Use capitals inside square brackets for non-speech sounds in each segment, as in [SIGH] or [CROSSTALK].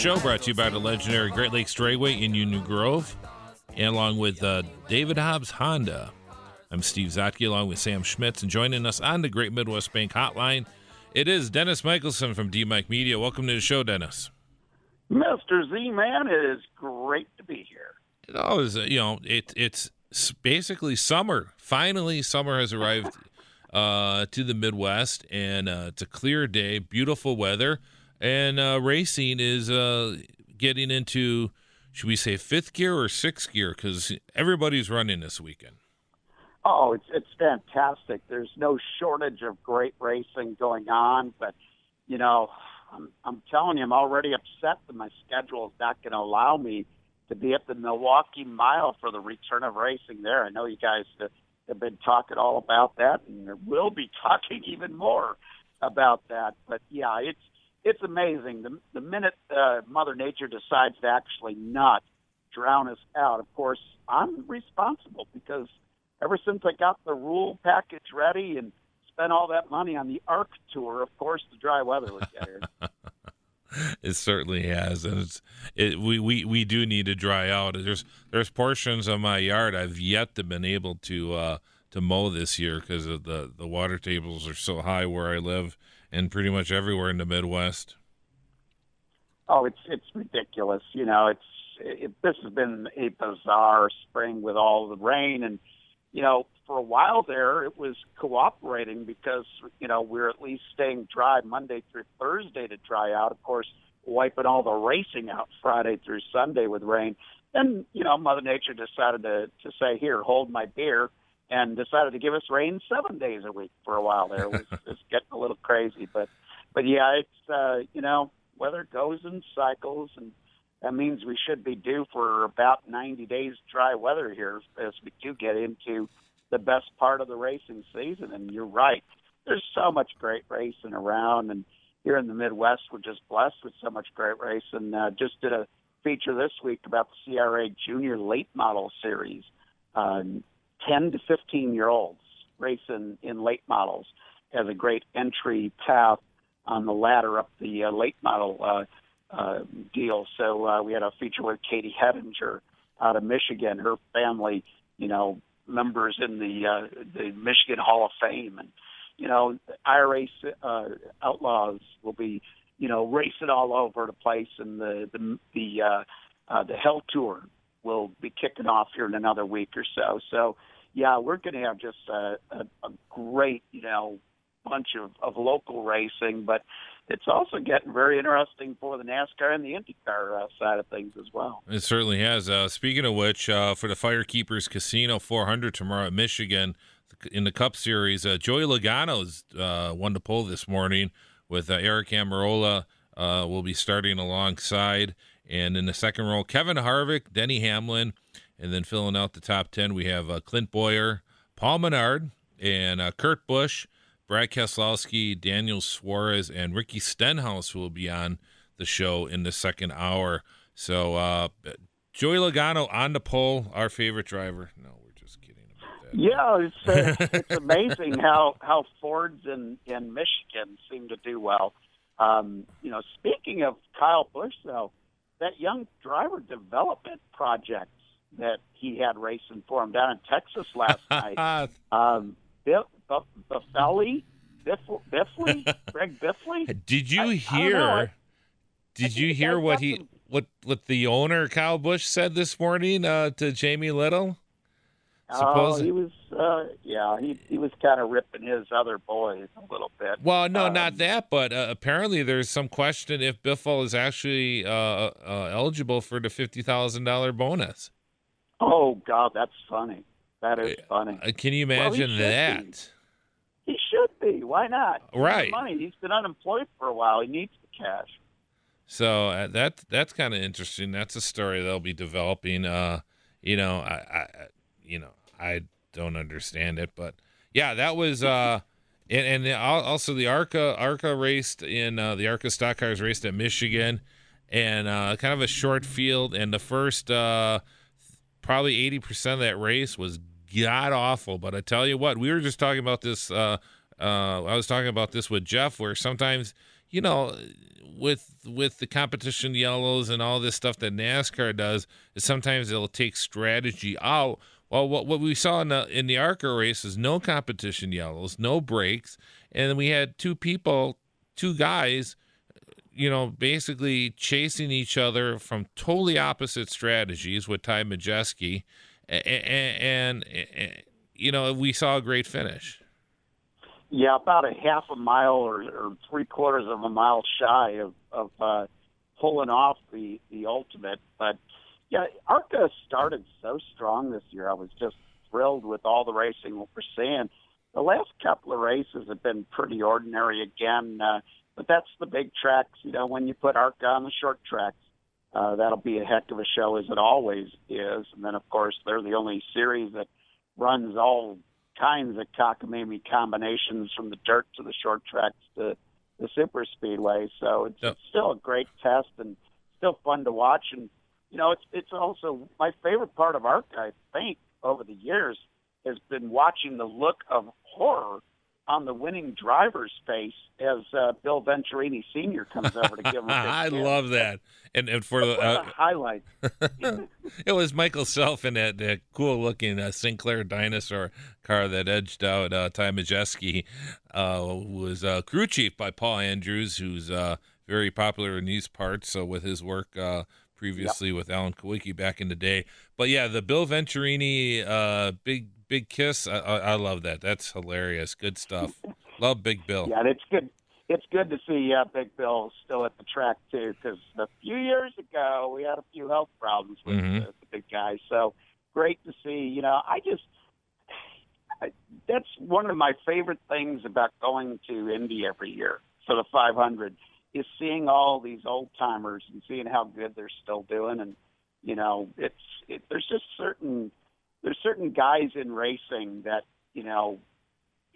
Show, brought to you by the legendary Great Lakes Dragway in Union Grove, and along with uh, David Hobbs Honda. I'm Steve Zotke, along with Sam Schmitz, and joining us on the Great Midwest Bank Hotline, it is Dennis Michelson from D Mike Media. Welcome to the show, Dennis. Mr. Z Man, it is great to be here. It always, you know, it, it's basically summer. Finally, summer has arrived uh, to the Midwest, and uh, it's a clear day, beautiful weather, and uh, racing is uh, getting into, should we say, fifth gear or sixth gear? Because everybody's running this weekend. Oh, it's it's fantastic. There's no shortage of great racing going on, but you know, I'm I'm telling you, I'm already upset that my schedule is not going to allow me to be at the Milwaukee Mile for the return of racing there. I know you guys have, have been talking all about that, and we'll be talking [LAUGHS] even more about that. But yeah, it's it's amazing. The the minute uh, Mother Nature decides to actually not drown us out, of course, I'm responsible because ever since I got the rule package ready and spent all that money on the ARC tour, of course, the dry weather would get here. [LAUGHS] It certainly has, and it's it. We, we, we do need to dry out. There's there's portions of my yard I've yet to been able to uh, to mow this year because the the water tables are so high where I live, and pretty much everywhere in the Midwest. oh, it's it's ridiculous. You know, it's it, this has been a bizarre spring with all the rain, and you know, for a while there, it was cooperating because you know we're at least staying dry Monday through Thursday to dry out. Of course, wiping all the racing out Friday through Sunday with rain. Then you know, Mother Nature decided to to say, "Here, hold my beer." And decided to give us rain seven days a week for a while. There it was [LAUGHS] just getting a little crazy, but but yeah, it's uh, you know weather goes in cycles, and that means we should be due for about 90 days dry weather here as we do get into the best part of the racing season. And you're right, there's so much great racing around, and here in the Midwest, we're just blessed with so much great racing. Uh, just did a feature this week about the CRA Junior Late Model Series. Uh, 10 to 15 year olds racing in late models has a great entry path on the ladder up the uh, late model uh, uh, deal. So uh, we had a feature with Katie Hettinger out of Michigan. Her family, you know, members in the uh, the Michigan Hall of Fame, and you know, IRA uh, outlaws will be, you know, racing all over the place, and the the the uh, uh, the Hell Tour will be kicking off here in another week or so. So, yeah, we're going to have just a, a, a great, you know, bunch of, of local racing, but it's also getting very interesting for the NASCAR and the IndyCar uh, side of things as well. It certainly has. Uh, speaking of which, uh, for the Firekeepers Casino 400 tomorrow at Michigan in the Cup Series, uh, Joey Logano's uh, won the pole this morning with uh, Aric Almirola uh, will be starting alongside. And in the second row, Kevin Harvick, Denny Hamlin, and then filling out the top 10, we have uh, Clint Bowyer, Paul Menard, and uh, Kurt Busch, Brad Keselowski, Daniel Suarez, and Ricky Stenhouse will be on the show in the second hour. So, uh, Joey Logano on the pole, our favorite driver. No, we're just kidding about that. Yeah, it's uh, [LAUGHS] it's amazing how how Fords in in Michigan seem to do well. Um, you know, speaking of Kyle Busch, though, that young driver development project that he had racing for him down in Texas last [LAUGHS] night. [LAUGHS] Um, Biff, Biff, Biffelli, Biff, Biffley, [LAUGHS] Greg Biffley. Did you I- hear? I- did you hear what he what what the owner Kyle Busch said this morning uh, to Jamie Little? Oh, he was, uh, yeah, he he was kind of ripping his other boys a little bit. Well, no, Um, not that, but uh, apparently there's some question if Biffle is actually uh, uh, eligible for the fifty thousand dollar bonus. Oh God, that's funny. That is funny. Uh, can you imagine well, that? Be. He should be. Why not? Right. Money. He's been unemployed for a while. He needs the cash. So uh, that that's kind of interesting. That's a story they'll be developing. Uh, you know, I, I, you know, I don't understand it, but yeah, that was. Uh, and, and the, also the Arca Arca raced in uh, the Arca stock cars raced at Michigan, and uh, kind of a short field. And the first uh, probably eighty percent of that race was god awful. But I tell you what, we were just talking about this. Uh, uh, I was talking about this with Jeff, where sometimes you know with with the competition yellows and all this stuff that NASCAR does is sometimes it'll take strategy out. Well, what what we saw in the in the ARCA race is no competition yellows, no breaks, and we had two people, two guys, you know, basically chasing each other from totally opposite strategies with Ty Majeski, and, and, and you know we saw a great finish. Yeah, about a half a mile or, or three quarters of a mile shy of, of uh, pulling off the the ultimate. But yeah, ARCA started so strong this year. I was just thrilled with all the racing we're seeing. The last couple of races have been pretty ordinary again, uh, but that's the big tracks. You know, when you put ARCA on the short tracks, uh, that'll be a heck of a show, as it always is. And then, of course, they're the only series that runs all kinds of cockamamie combinations from the dirt to the short tracks to the super speedway. So it's, yep. still a great test and still fun to watch. And you know, it's it's also my favorite part of ARCA. I think over the years has been watching the look of horror on the winning driver's face as uh, Bill Venturini Sr. comes over to give him. [LAUGHS] I love that, and and for the uh, highlight, [LAUGHS] it was Michael Self in that, that cool looking uh, Sinclair dinosaur car that edged out uh, Ty Majeski, uh, was uh, crew chief by Paul Andrews, who's uh, very popular in these parts. So with his work uh, previously yep. with Alan Kulwicki back in the day, but yeah, the Bill Venturini uh, big big kiss. I, I, I love that. That's hilarious. Good stuff. love Big Bill. Yeah, it's good. It's good to see uh, Big Bill still at the track too, because a few years ago we had a few health problems with mm-hmm. the, the big guy. So great to see. You know, I just I, that's one of my favorite things about going to Indy every year for the 500 is seeing all these old timers and seeing how good they're still doing. And you know it's it, there's just certain there's certain guys in racing that you know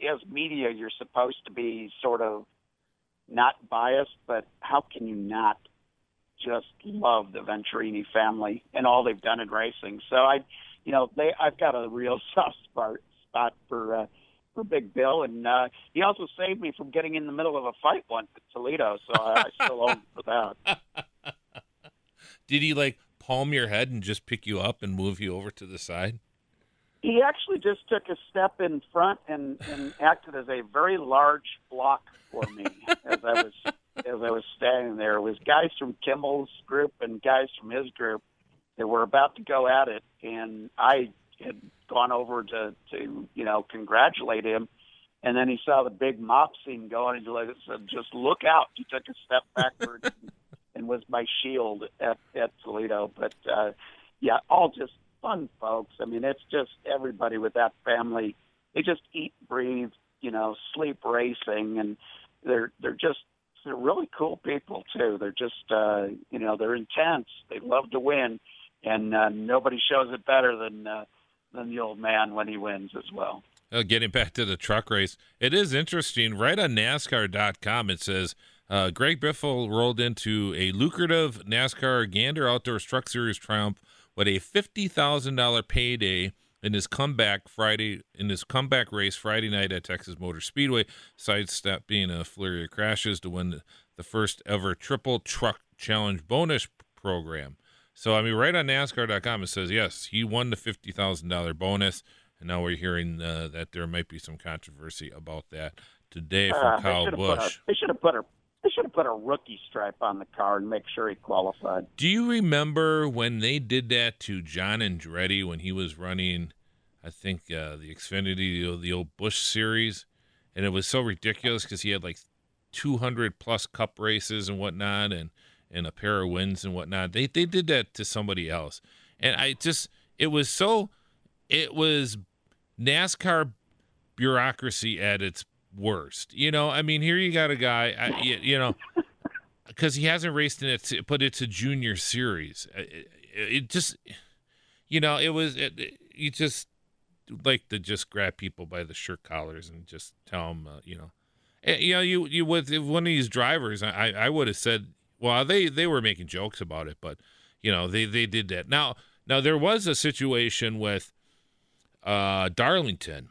as media you're supposed to be sort of not biased but how can you not just love the Venturini family and all they've done in racing? So i you know they i've got a real [LAUGHS] soft spot spot for uh for Big Bill, and uh, he also saved me from getting in the middle of a fight once at Toledo, so I, I still owe him for that. [LAUGHS] Did he like palm your head and just pick you up and move you over to the side? he actually just took a step in front and, and acted as a very large block for me as I was as I was standing there. It was guys from Kimmel's group and guys from his group that were about to go at it, and I had gone over to to you know congratulate him, and then he saw the big mop scene going, and he said, "Just look out!" He took a step backwards and, [LAUGHS] and was my shield at at Toledo. But uh, yeah, all just fun folks. I mean, it's just everybody with that family. They just eat, breathe, you know, sleep racing, and they're they're just they're really cool people too. They're just uh, you know they're intense. They love to win, and uh, nobody shows it better than uh, than the old man when he wins as well. Uh, getting back to the truck race, it is interesting. Right on NASCAR.com, it says uh, Greg Biffle rolled into a lucrative NASCAR Gander Outdoors Truck Series triumph with a $50,000 payday in his comeback Friday in his comeback race Friday night at Texas Motor Speedway, sidestepping a flurry of crashes to win the first ever triple truck challenge bonus program. So I mean, right on NASCAR.com it says yes, he won the fifty thousand dollar bonus, and now we're hearing uh, that there might be some controversy about that today from uh, Kyle they Busch. A, they should have put a they should have put a rookie stripe on the car and make sure he qualified. Do you remember when they did that to John Andretti when he was running, I think, uh, the Xfinity, the old Busch series? And it was so ridiculous because he had like 200 plus cup races and whatnot and, and a pair of wins and whatnot. They, they did that to somebody else. And I just, it was so it was NASCAR bureaucracy at its worst. You know, I mean, here you got a guy, I, you, you know, [LAUGHS] because he hasn't raced in it, but it's a junior series. It, it just, you know, it was it, it, you just like to just grab people by the shirt collars and just tell them, uh, you know, eh, you know, you you with one of these drivers, I I would have said, well, they they were making jokes about it, but you know, they they did that. Now now there was a situation with uh, Darlington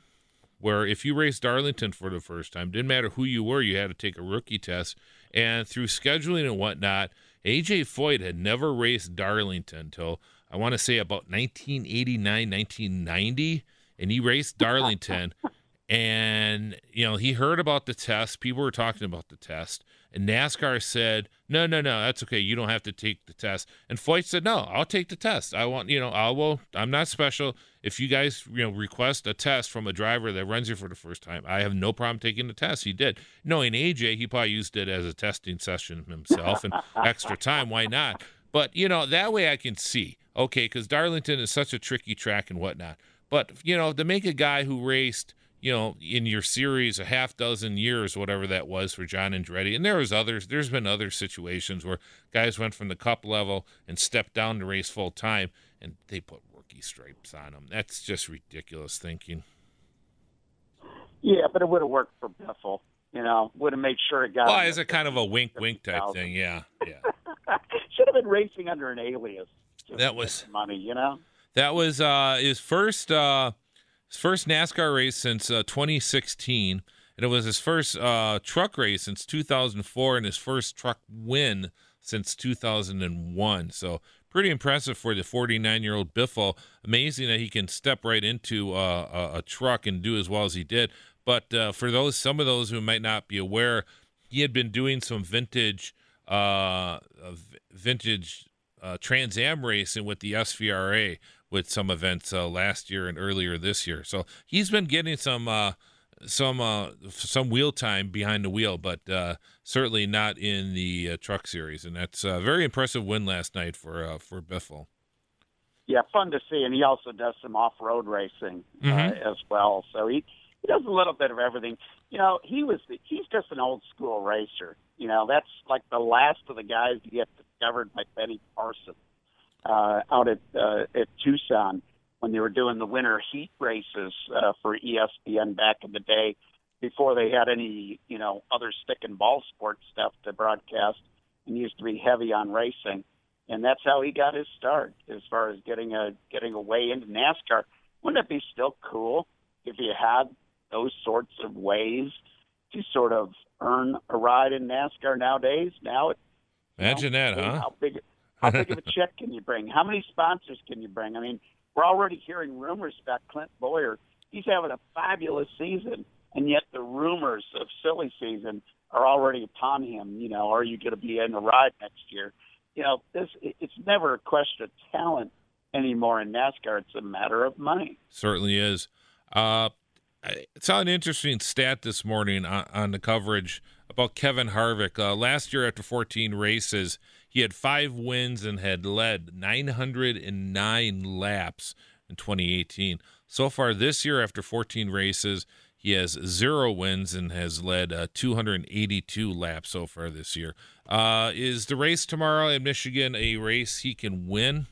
where if you raced Darlington for the first time, didn't matter who you were, you had to take a rookie test. And through scheduling and whatnot, AJ Foyt had never raced Darlington until I want to say about 1989, 1990, and he raced Darlington. [LAUGHS] and you know he heard about the test. People were talking about the test, and NASCAR said, "No, no, no, that's okay. You don't have to take the test." And Foyt said, "No, I'll take the test. I want, you know, I will. I'm not special. If you guys, you know, request a test from a driver that runs you for the first time, I have no problem taking the test." He did. Knowing AJ, he probably used it as a testing session himself and [LAUGHS] extra time. Why not? But you know, that way I can see, okay, because Darlington is such a tricky track and whatnot. But you know, to make a guy who raced you know, in your series a half dozen years, whatever that was for John Andretti. And there was others. There's been other situations where guys went from the cup level and stepped down to race full time, and they put rookie stripes on them. That's just ridiculous thinking. Yeah, but it would have worked for Biffle. You know, would have made sure it got. Well, as a kind of a wink, wink type thing. Yeah, yeah. [LAUGHS] Should have been racing under an alias. That was money, you know. That was uh, his first. Uh, his first NASCAR race since uh, 2016, and it was his first uh, truck race since 2004, and his first truck win since 2001. So pretty impressive for the 49 year old Biffle. Amazing that he can step right into uh, a, a, truck and do as well as he did. But uh, for those, some of those who might not be aware, he had been doing some vintage, uh, vintage uh, Trans Am racing with the SVRA with some events uh, last year and earlier this year. So he's been getting some uh, some uh, some wheel time behind the wheel, but uh, certainly not in the uh, truck series. And that's a very impressive win last night for uh, for Biffle. Yeah, fun to see, and he also does some off-road racing uh, mm-hmm. as well. So he he does a little bit of everything. You know, he was he's just an old school racer. You know, that's like the last of the guys to get discovered by Benny Parsons uh, out at uh, at Tucson when they were doing the winter heat races uh, for ESPN back in the day, before they had any you know other stick and ball sports stuff to broadcast, and used to be heavy on racing, and that's how he got his start as far as getting a getting a way into NASCAR. Wouldn't it be still cool if you had those sorts of ways to sort of earn a ride in NASCAR nowadays? Now it Imagine know, that, huh? How big how big of a [LAUGHS] check can you bring? How many sponsors can you bring? I mean, we're already hearing rumors about Clint Bowyer. He's having a fabulous season, and yet the rumors of silly season are already upon him. You know, are you going to be in the ride next year? You know, this it's never a question of talent anymore in NASCAR. It's a matter of money. Certainly is. Uh, I saw an interesting stat this morning on, on the coverage about Kevin Harvick. Uh, last year, after 14 races, he had five wins and had led 909 laps in 2018. So far this year, after 14 races, he has zero wins and has led uh, 282 laps so far this year. Uh, is the race tomorrow in Michigan a race he can win?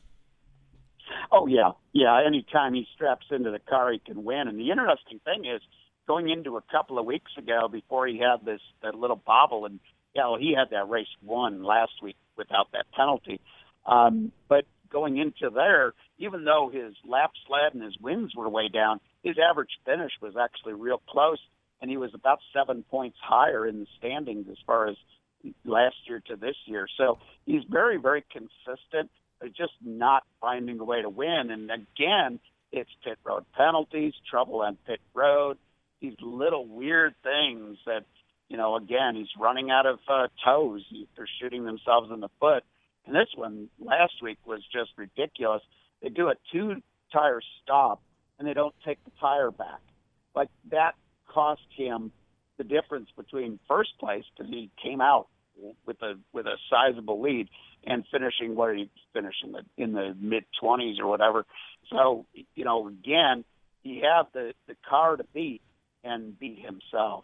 Oh yeah, yeah. Anytime he straps into the car, he can win. And the interesting thing is, going into a couple of weeks ago, before he had this that little bobble, and yeah, well, he had that race won last week without that penalty. Um, but going into there, even though his lap sled and his wins were way down, his average finish was actually real close, and he was about seven points higher in the standings as far as last year to this year. So he's very, very consistent, just not finding a way to win. And again, it's pit road penalties, trouble on pit road, these little weird things that you know, again, he's running out of uh, toes. They're shooting themselves in the foot. And this one last week was just ridiculous. They do a two tire stop and they don't take the tire back. Like that cost him the difference between first place because he came out with a with a sizable lead and finishing where he finished in the in the mid twenties or whatever. So you know, again, he had the the car to beat and beat himself.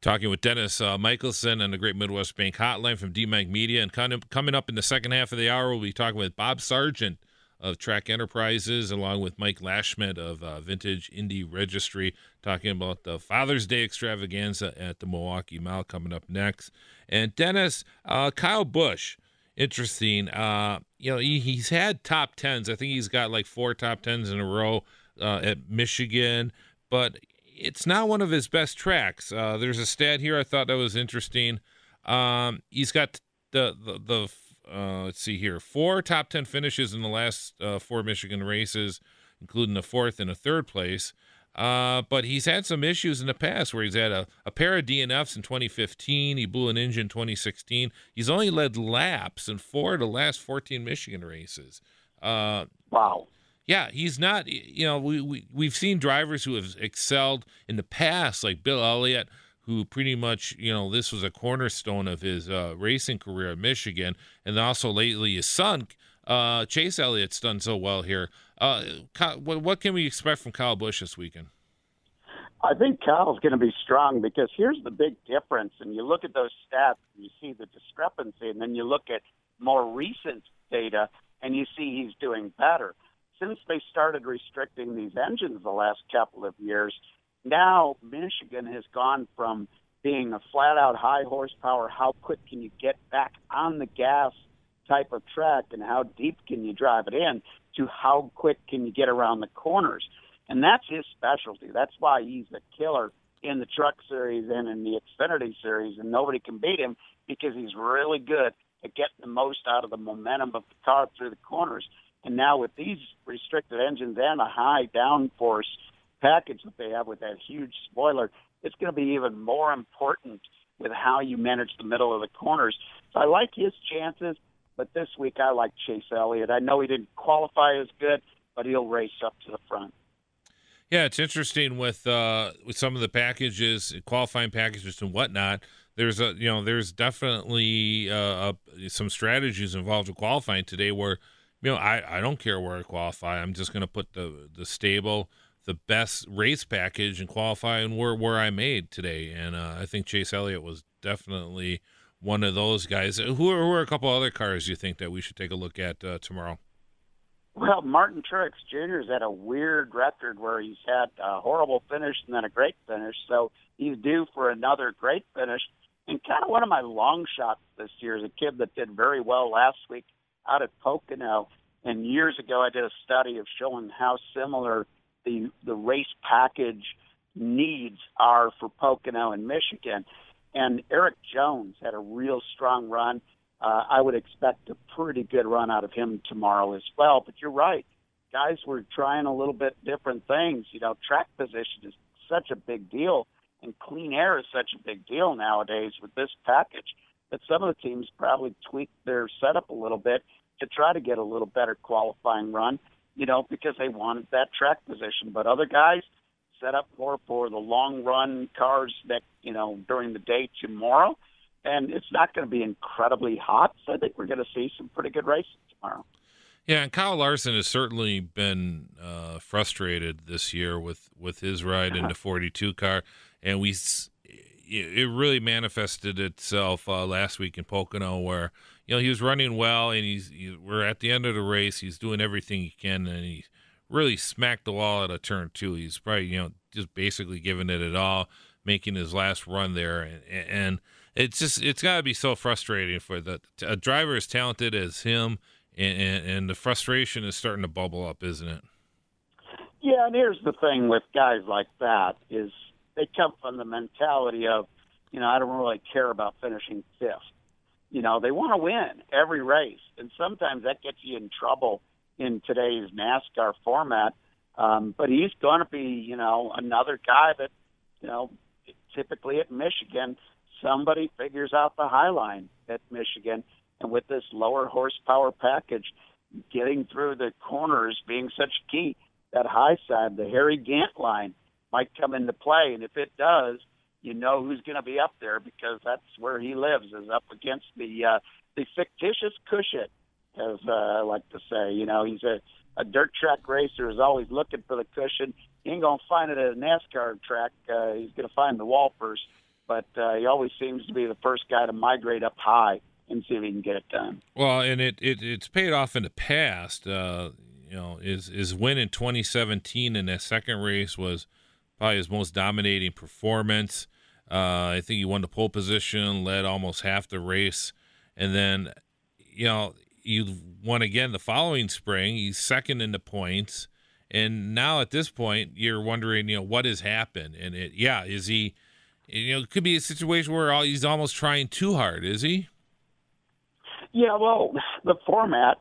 Talking with Dennis uh, Michelson and the Great Midwest Bank Hotline from DMAG Media. And kind of coming up in the second half of the hour, we'll be talking with Bob Sargent of Track Enterprises, along with Mike Lashmet of uh, Vintage Indy Registry, talking about the Father's Day extravaganza at the Milwaukee Mile coming up next. And Dennis, uh, Kyle Busch, interesting. Uh, you know, he, he's had top tens. I think he's got like four top tens in a row uh, at Michigan, but it's not one of his best tracks. Uh, there's a stat here I thought that was interesting. Um, he's got the the, the uh, let's see here, four top ten finishes in the last uh, four Michigan races, including a fourth and a third place. Uh, but he's had some issues in the past where he's had a, a pair of DNFs in 2015. He blew an engine in 2016. He's only led laps in four of the last 14 Michigan races. Uh, wow yeah, he's not. You know, we, we we've seen drivers who have excelled in the past, like Bill Elliott, who pretty much, you know, this was a cornerstone of his uh, racing career at Michigan, and also lately his son, uh, Chase Elliott's done so well here. Uh, what, what can we expect from Kyle Busch this weekend? I think Kyle's going to be strong because here's the big difference. And you look at those stats, you see the discrepancy, and then you look at more recent data, and you see he's doing better since they started restricting these engines the last couple of years, now Michigan has gone from being a flat out high horsepower, how quick can you get back on the gas type of track and how deep can you drive it in to how quick can you get around the corners. And that's his specialty. That's why he's a killer in the truck series and in the Xfinity series, and nobody can beat him because he's really good at getting the most out of the momentum of the car through the corners. And now with these restricted engines and a high downforce package that they have with that huge spoiler, it's going to be even more important with how you manage the middle of the corners. So I like his chances, but this week I like Chase Elliott. I know he didn't qualify as good, but he'll race up to the front. Yeah, it's interesting with uh, with some of the packages, qualifying packages and whatnot. There's a you know there's definitely uh, some strategies involved with qualifying today where you know, I, I don't care where I qualify. I'm just going to put the the stable, the best race package and qualify and where where I made today. And uh, I think Chase Elliott was definitely one of those guys. Who are, who are a couple other cars you think that we should take a look at uh, tomorrow? Well, Martin Truex Jr. has had a weird record where he's had a horrible finish and then a great finish. So he's due for another great finish. And kind of one of my long shots this year is a kid that did very well last week out of Pocono. And years ago, I did a study of showing how similar the the race package needs are for Pocono and Michigan. And Erik Jones had a real strong run. Uh, I would expect a pretty good run out of him tomorrow as well. But you're right. Guys were trying a little bit different things. You know, track position is such a big deal, and clean air is such a big deal nowadays with this package that some of the teams probably tweaked their setup a little bit to try to get a little better qualifying run, you know, because they wanted that track position. But other guys set up more for the long run cars that, you know, during the day tomorrow. And it's not going to be incredibly hot. So I think we're going to see some pretty good racing tomorrow. Yeah, and Kyle Larson has certainly been uh, frustrated this year with, with his ride in the [LAUGHS] 42 car. And we it really manifested itself uh, last week in Pocono, where you know he was running well, and he's he, we're at the end of the race. He's doing everything he can, and he really smacked the wall at a turn two. He's probably you know just basically giving it at all, making his last run there, and, and it's just it's got to be so frustrating for the a driver as talented as him, and, and, and the frustration is starting to bubble up, isn't it? Yeah, and here's the thing with guys like that is they come from the mentality of, you know, I don't really care about finishing fifth. You know, they want to win every race, and sometimes that gets you in trouble in today's NASCAR format. Um, but he's going to be, you know, another guy that, you know, typically at Michigan, somebody figures out the high line at Michigan, and with this lower horsepower package, getting through the corners being such key, that high side, the Harry Gant line might come into play. And if it does, you know who's going to be up there because that's where he lives is up against the uh, the fictitious cushion, as uh, I like to say. You know, he's a a dirt track racer is always looking for the cushion. He ain't gonna find it at a NASCAR track. Uh, he's gonna find the wall first, but uh, he always seems to be the first guy to migrate up high and see if he can get it done. Well, and it, it it's paid off in the past. Uh, you know, is is win in 2017 in that second race was probably his most dominating performance. Uh, I think he won the pole position, led almost half the race, and then, you know, you won again the following spring. He's second in the points, and now at this point, you're wondering, you know, what has happened? And it, yeah, is he? You know, it could be a situation where he's almost trying too hard. Is he? Yeah, well, the format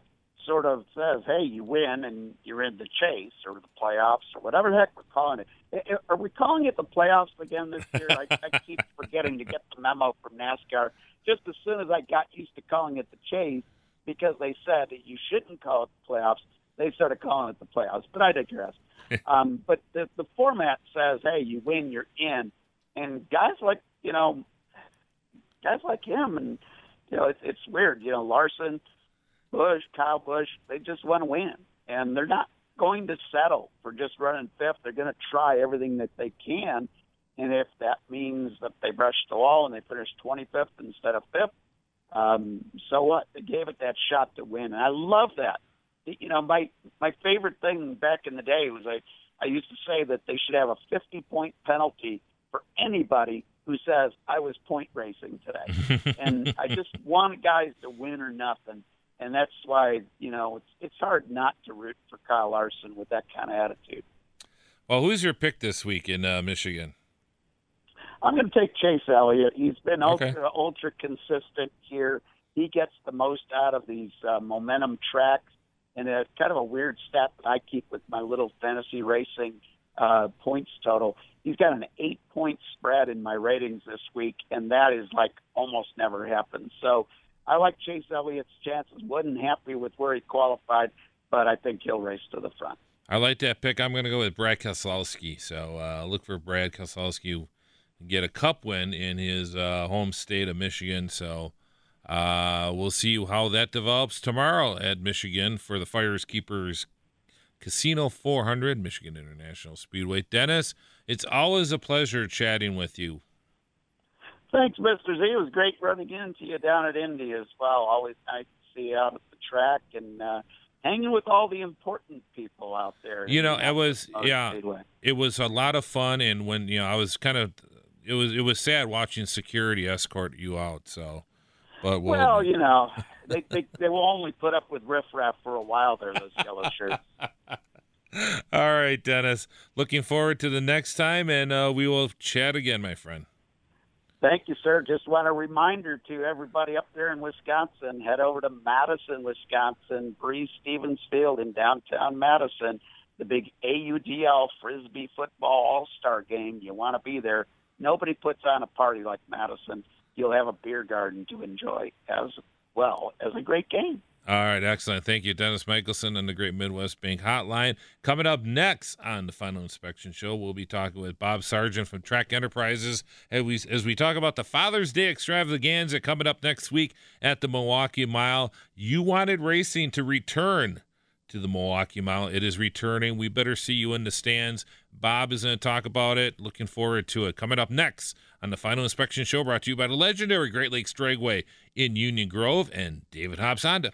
sort of says, "Hey, you win and you're in the chase or the playoffs or whatever the heck we're calling it." Are we calling it the playoffs again this year? I, I keep forgetting to get the memo from NASCAR. Just as soon as I got used to calling it the chase, because they said that you shouldn't call it the playoffs, they started calling it the playoffs. But I digress. [LAUGHS] um, but the, the format says, hey, you win, you're in. And guys like, you know, guys like him, and, you know, it's, it's weird. You know, Larson, Busch, Kyle Busch, they just want to win. And they're not going to settle for just running fifth. They're going to try everything that they can. And if that means that they brush the wall and they finish 25th instead of fifth, um, so what? They gave it that shot to win, and I love that. You know, my my favorite thing back in the day was I I used to say that they should have a 50 point penalty for anybody who says I was point racing today, [LAUGHS] and I just want guys to win or nothing, and that's why you know it's it's hard not to root for Kyle Larson with that kind of attitude. Well, who's your pick this week in uh, Michigan? I'm going to take Chase Elliott. He's been ultra, ultra consistent here. He gets the most out of these uh, momentum tracks. And it's kind of a weird stat that I keep with my little fantasy racing uh, points total. He's got an eight point spread in my ratings this week, and that is like almost never happens. So I like Chase Elliott's chances. Wasn't happy with where he qualified, but I think he'll race to the front. I like that pick. I'm going to go with Brad Keselowski. So uh, look for Brad Keselowski get a cup win in his uh, home state of Michigan. So uh, we'll see how that develops tomorrow at Michigan for the Fires Keepers Casino 400, Michigan International Speedway. Dennis, it's always a pleasure chatting with you. Thanks, Mr. Z. It was great running into you down at Indy as well. Always nice to see you out at the track and uh, hanging with all the important people out there. You know, it was yeah, it was a lot of fun. And when you know, I was kind of it was it was sad watching security escort you out. So, but we'll, well, you know, they, they they will only put up with riffraff for a while. There, those yellow shirts. [LAUGHS] All right, Dennis. Looking forward to the next time, and uh, we will chat again, my friend. Thank you, sir. Just want a reminder to everybody up there in Wisconsin: head over to Madison, Wisconsin, Breese Stevens Field in downtown Madison. The big AUDL Frisbee Football All Star Game. You want to be there nobody puts on a party like Madison. You'll have a beer garden to enjoy as well as a great game. All right, excellent. Thank you, Dennis Michelson and the Great Midwest Bank Hotline. Coming up next on the Final Inspection Show, we'll be talking with Bob Sargent from Track Enterprises as we, as we talk about the Father's Day extravaganza coming up next week at the Milwaukee Mile. You wanted racing to return to the Milwaukee Mile. It is returning. We better see you in the stands. Bob is going to talk about it. Looking forward to it. Coming up next on the Final Inspection Show, brought to you by the legendary Great Lakes Dragway in Union Grove and David Hobbs Honda.